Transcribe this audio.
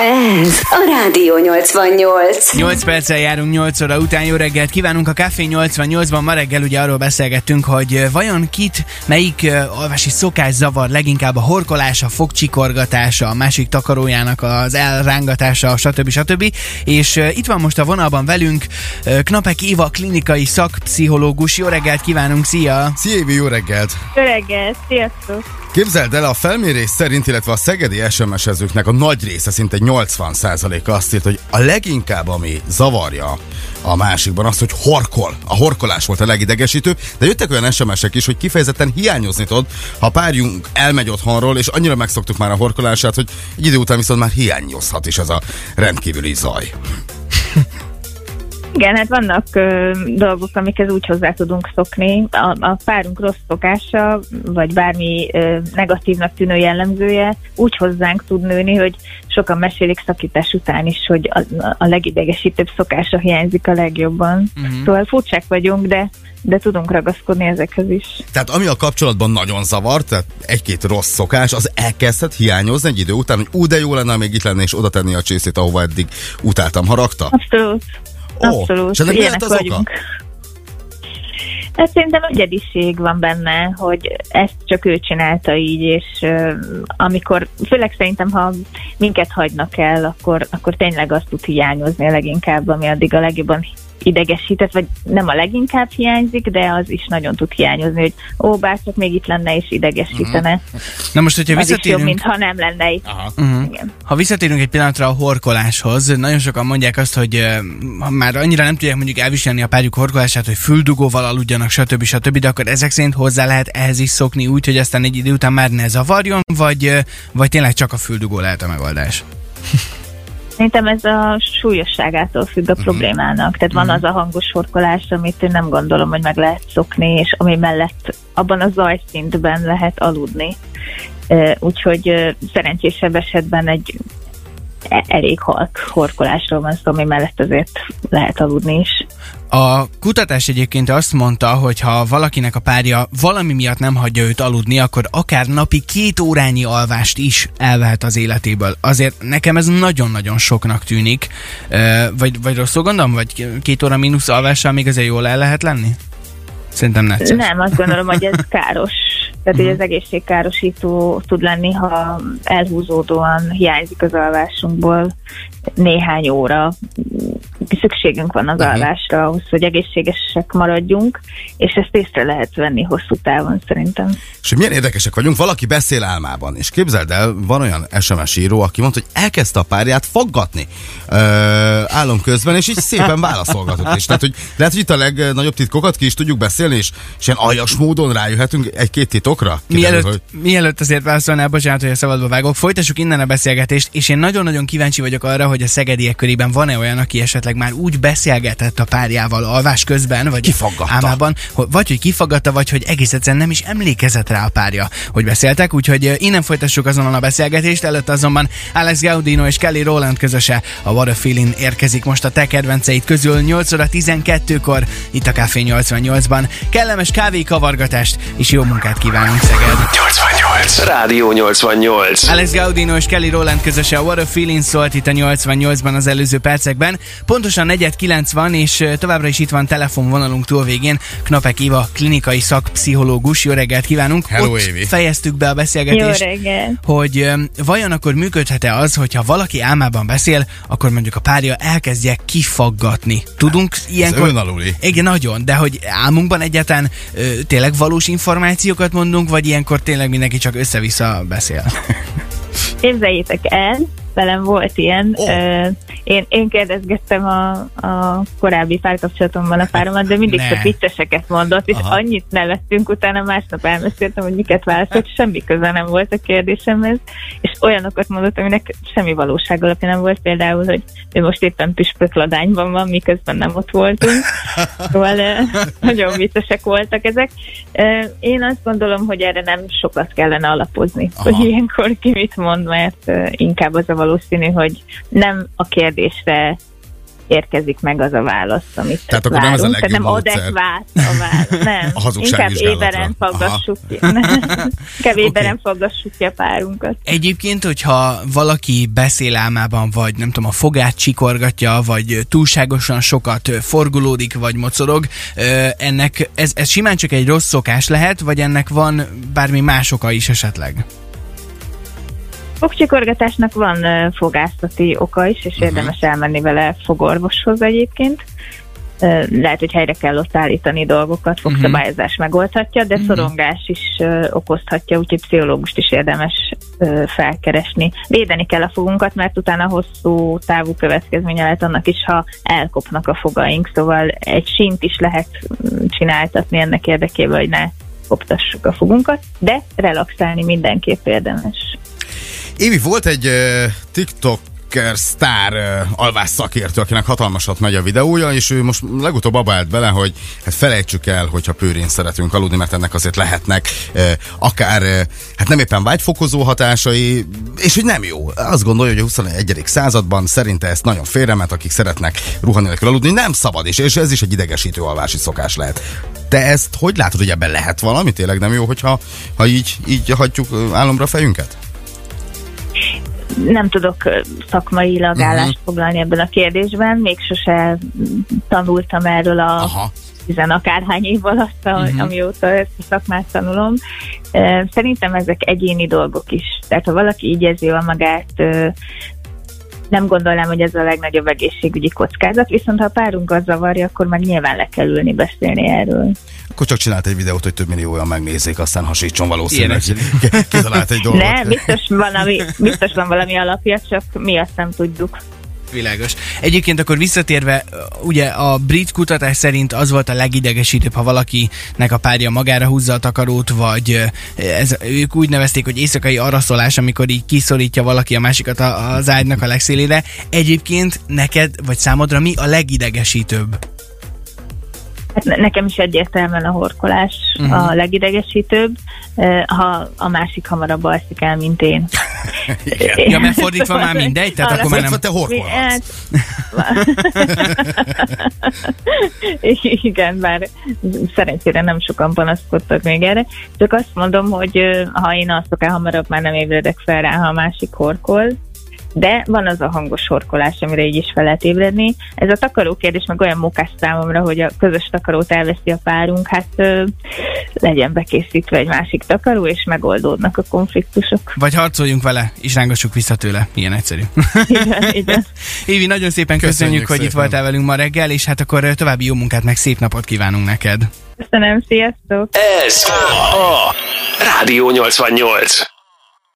Ez a Rádió 88. 8 perccel járunk 8 óra után. Jó reggelt kívánunk a Café 88-ban. Ma reggel ugye arról beszélgettünk, hogy vajon kit, melyik alvási szokás zavar leginkább a horkolása, fogcsikorgatása, a másik takarójának az elrángatása, stb. stb. És itt van most a vonalban velünk Knapek Éva, klinikai szakpszichológus. Jó reggelt kívánunk, szia! Szia Évi, jó reggelt! Jó reggelt, sziasztok! Képzeld el, a felmérés szerint, illetve a szegedi SMS-ezőknek a nagy része, szinte 80%-a azt írt, hogy a leginkább, ami zavarja a másikban az, hogy horkol. A horkolás volt a legidegesítő, de jöttek olyan SMS-ek is, hogy kifejezetten hiányozni tud, ha párjunk elmegy otthonról, és annyira megszoktuk már a horkolását, hogy egy idő után viszont már hiányozhat is az a rendkívüli zaj. Igen, hát vannak ö, dolgok, amikhez úgy hozzá tudunk szokni. A, a párunk rossz szokása, vagy bármi ö, negatívnak tűnő jellemzője úgy hozzánk tud nőni, hogy sokan mesélik szakítás után is, hogy a, a legidegesítőbb szokása hiányzik a legjobban. Uh-huh. Szóval furcsák vagyunk, de de tudunk ragaszkodni ezekhez is. Tehát ami a kapcsolatban nagyon zavar, tehát egy-két rossz szokás, az elkezdhet hiányozni egy idő után, hogy ú, de jó lenne, még itt lenne és oda tenni a csészét, ahova eddig utáltam, haragta? Abszolút. Abszolút. és ennek mi lehet az Ilyenek oka? Hát szerintem egyediség van benne, hogy ezt csak ő csinálta így, és uh, amikor, főleg szerintem, ha minket hagynak el, akkor, akkor tényleg azt tud hiányozni a leginkább, ami addig a legjobban idegesített, vagy nem a leginkább hiányzik, de az is nagyon tud hiányozni, hogy ó, bárcsak még itt lenne és idegesítene. Na most, hogyha Az is jobb, visszatérünk... mintha nem lenne itt. Aha. Uh-huh. Igen. Ha visszatérünk egy pillanatra a horkoláshoz, nagyon sokan mondják azt, hogy uh, ha már annyira nem tudják mondjuk elviselni a párjuk horkolását, hogy füldugóval aludjanak, stb. stb., de akkor ezek szerint hozzá lehet ehhez is szokni úgy, hogy aztán egy idő után már ne zavarjon, vagy, uh, vagy tényleg csak a füldugó lehet a megoldás? Szerintem ez a súlyosságától függ Mhm. a problémának. Tehát van az a hangos horkolás, amit én nem gondolom, hogy meg lehet szokni, és ami mellett abban a zajszintben lehet aludni. Úgyhogy szerencsésebb esetben egy elég halk horkolásról van szó, ami mellett azért lehet aludni is. A kutatás egyébként azt mondta, hogy ha valakinek a párja valami miatt nem hagyja őt aludni, akkor akár napi két órányi alvást is elvehet az életéből. Azért nekem ez nagyon-nagyon soknak tűnik. Vagy, vagy rosszul gondolom? Vagy két óra mínusz alvással még azért jól el lehet lenni? Szerintem necces. Nem, azt gondolom, hogy ez káros. Tehát, hogy az egészségkárosító tud lenni, ha elhúzódóan hiányzik az alvásunkból néhány óra. Szükségünk van az alvásra ahhoz, hogy egészségesek maradjunk, és ezt észre lehet venni hosszú távon szerintem. És milyen érdekesek vagyunk, valaki beszél álmában, és képzeld el, van olyan SMS író, aki mondta, hogy elkezdte a párját faggatni ö, álom közben, és így szépen válaszolgatott is. Tehát, hogy lehet, hogy itt a legnagyobb titkokat ki is tudjuk beszélni, és, és ilyen aljas módon rájöhetünk egy-két titokra. Kiderül, Mielőtt, hogy mielőtt azért válaszolnál, bocsánat, hogy a szabadba vágok, folytassuk innen a beszélgetést, és én nagyon-nagyon kíváncsi vagyok arra, hogy a szegediek körében van-e olyan, aki esetleg már úgy beszélgetett a párjával alvás közben, vagy Kifaggatta. álmában, hogy, vagy hogy kifaggatta, vagy hogy egész egyszerűen nem is emlékezett rá a párja, hogy beszéltek, úgyhogy ö, innen folytassuk azonnal a beszélgetést, előtt azonban Alex Gaudino és Kelly Rowland közöse a What a Feeling érkezik most a te kedvenceid közül 8 óra 12-kor itt a Café 88-ban. Kellemes kávé kavargatást és jó munkát kívánunk Szeged! 88. Rádió 88. Alex Gaudino és Kelly Rowland közöse a What a Feeling szólt itt a 88-ban az előző percekben. Pontosan 4.9 van, és továbbra is itt van telefonvonalunk túl végén. Knapek Éva, klinikai szakpszichológus. Jó reggelt kívánunk! Hello, Ott Évi. fejeztük be a Jó beszélgetést. reggel! hogy vajon akkor működhet-e az, hogyha valaki álmában beszél, akkor mondjuk a párja elkezdje kifaggatni. Tudunk ilyenkor... önaluli. Igen, nagyon, de hogy álmunkban egyáltalán ö, tényleg valós információkat mondunk, vagy ilyenkor tényleg mindenki csak össze-vissza beszél? Képzeljétek el, velem volt ilyen. Ó. Ö, Én, én kérdezgettem a, a korábbi párkapcsolatomban a páromat, de mindig Ne. csak vicceseket mondott, és Aha. annyit nevettünk, utána másnap elmeséltem, hogy miket válaszolt, semmi köze nem volt a kérdésemhez, és olyanokat mondott, aminek semmi valóság alapja nem volt, például, hogy ő most éppen püspökladányban van, miközben nem ott voltunk. Szóval nagyon viccesek voltak ezek. Én azt gondolom, hogy erre nem sokat kellene alapozni, Aha. hogy ilyenkor ki mit mond, mert inkább az a valószínű, hogy nem a kérdésre érkezik meg az a válasz, amit Tehát akkor nem ez a legjobb nem módszer. adekvát a válasz. Nem. A Inkább éberen faggassuk ki. Inkább éberen faggassuk ki a párunkat. Egyébként, hogyha valaki beszél álmában, vagy nem tudom, a fogát csikorgatja, vagy túlságosan sokat ö, forgolódik, vagy mocorog, ennek ez, ez simán csak egy rossz szokás lehet, vagy ennek van bármi más oka is esetleg? Fogcsikorgatásnak van fogászati oka is, és érdemes elmenni vele fogorvoshoz egyébként. Lehet, hogy helyre kell ott állítani dolgokat, fogszabályozás megoldhatja, de szorongás is okozhatja, úgyhogy pszichológust is érdemes felkeresni. Védeni kell a fogunkat, mert utána hosszú távú következménye lehet annak is, ha elkopnak a fogaink, szóval egy sínt is lehet mm, csináltatni ennek érdekében, hogy ne koptassuk a fogunkat, de relaxálni mindenképp érdemes. Évi, volt egy uh, TikToker sztár uh, alvás szakértő, akinek hatalmasat megy a videója, és ő most legutóbb abba állt bele, hogy hát felejtsük el, hogyha pőrén szeretünk aludni, mert ennek azért lehetnek uh, akár, uh, hát nem éppen vágyfokozó hatásai, és hogy nem jó. Azt gondolja, hogy a 21. században szerinte ezt nagyon félremet, akik szeretnek ruha nélkül aludni, nem szabad, és, és ez is egy idegesítő alvási szokás lehet. Te ezt hogy látod, hogy ebben lehet valami? Tényleg nem jó, hogyha ha így, így hagyjuk álomra fejünket? Nem tudok szakmailag Mhm. állást foglalni ebben a kérdésben, még sose tanultam erről a Aha. tizen akárhány év alatt, uh-huh. amióta ezt a szakmát tanulom. Szerintem ezek egyéni dolgok is. Tehát ha valaki így érzi jól magát, nem gondolnám, hogy ez a legnagyobb egészségügyi kockázat, viszont ha a párunk az zavarja, akkor meg nyilván le kell ülni beszélni erről. Akkor csak csinált egy videót, hogy több millióan megnézzék, aztán hasítson valószínűleg. Kitalált egy dolgot. Nem, biztos, valami, biztos van valami alapja, csak mi azt nem tudjuk. Világos. Egyébként akkor visszatérve, ugye a brit kutatás szerint az volt a legidegesítőbb, ha valakinek a párja magára húzza a takarót, vagy ez, ők úgy nevezték, hogy éjszakai araszolás, amikor így kiszorítja valaki a másikat a- az ágynak a legszélére. Egyébként neked, vagy számodra mi a legidegesítőbb? Hát ne- nekem is egyértelműen a horkolás Mhm. uh-huh. a legidegesítőbb, eh, ha a másik hamarabb alszik el, mint én. Ja, mert fordítva már mindegy, tehát akkor már nem... Te horkolhatsz. Hát- Igen, bár szerencsére nem sokan panaszkodtak még erre. Csak azt mondom, hogy ha én alszok el hamarabb, már nem ébredek fel rá, ha a másik horkol. De van az a hangos horkolás, amire így is fel lehet ébredni. Ez a takaró kérdés meg olyan mokás számomra, hogy a közös takarót elveszi a párunk, hát ö, legyen bekészítve egy másik takaró, és megoldódnak a konfliktusok. Vagy harcoljunk vele, és rángassuk vissza tőle. Ilyen egyszerű. Igen, igen. Évi, nagyon szépen köszönjük, Köszönjük hogy itt szépen. voltál velünk ma reggel, és hát akkor további jó munkát, meg szép napot kívánunk neked. Köszönöm, sziasztok! Ez a Rádió 88.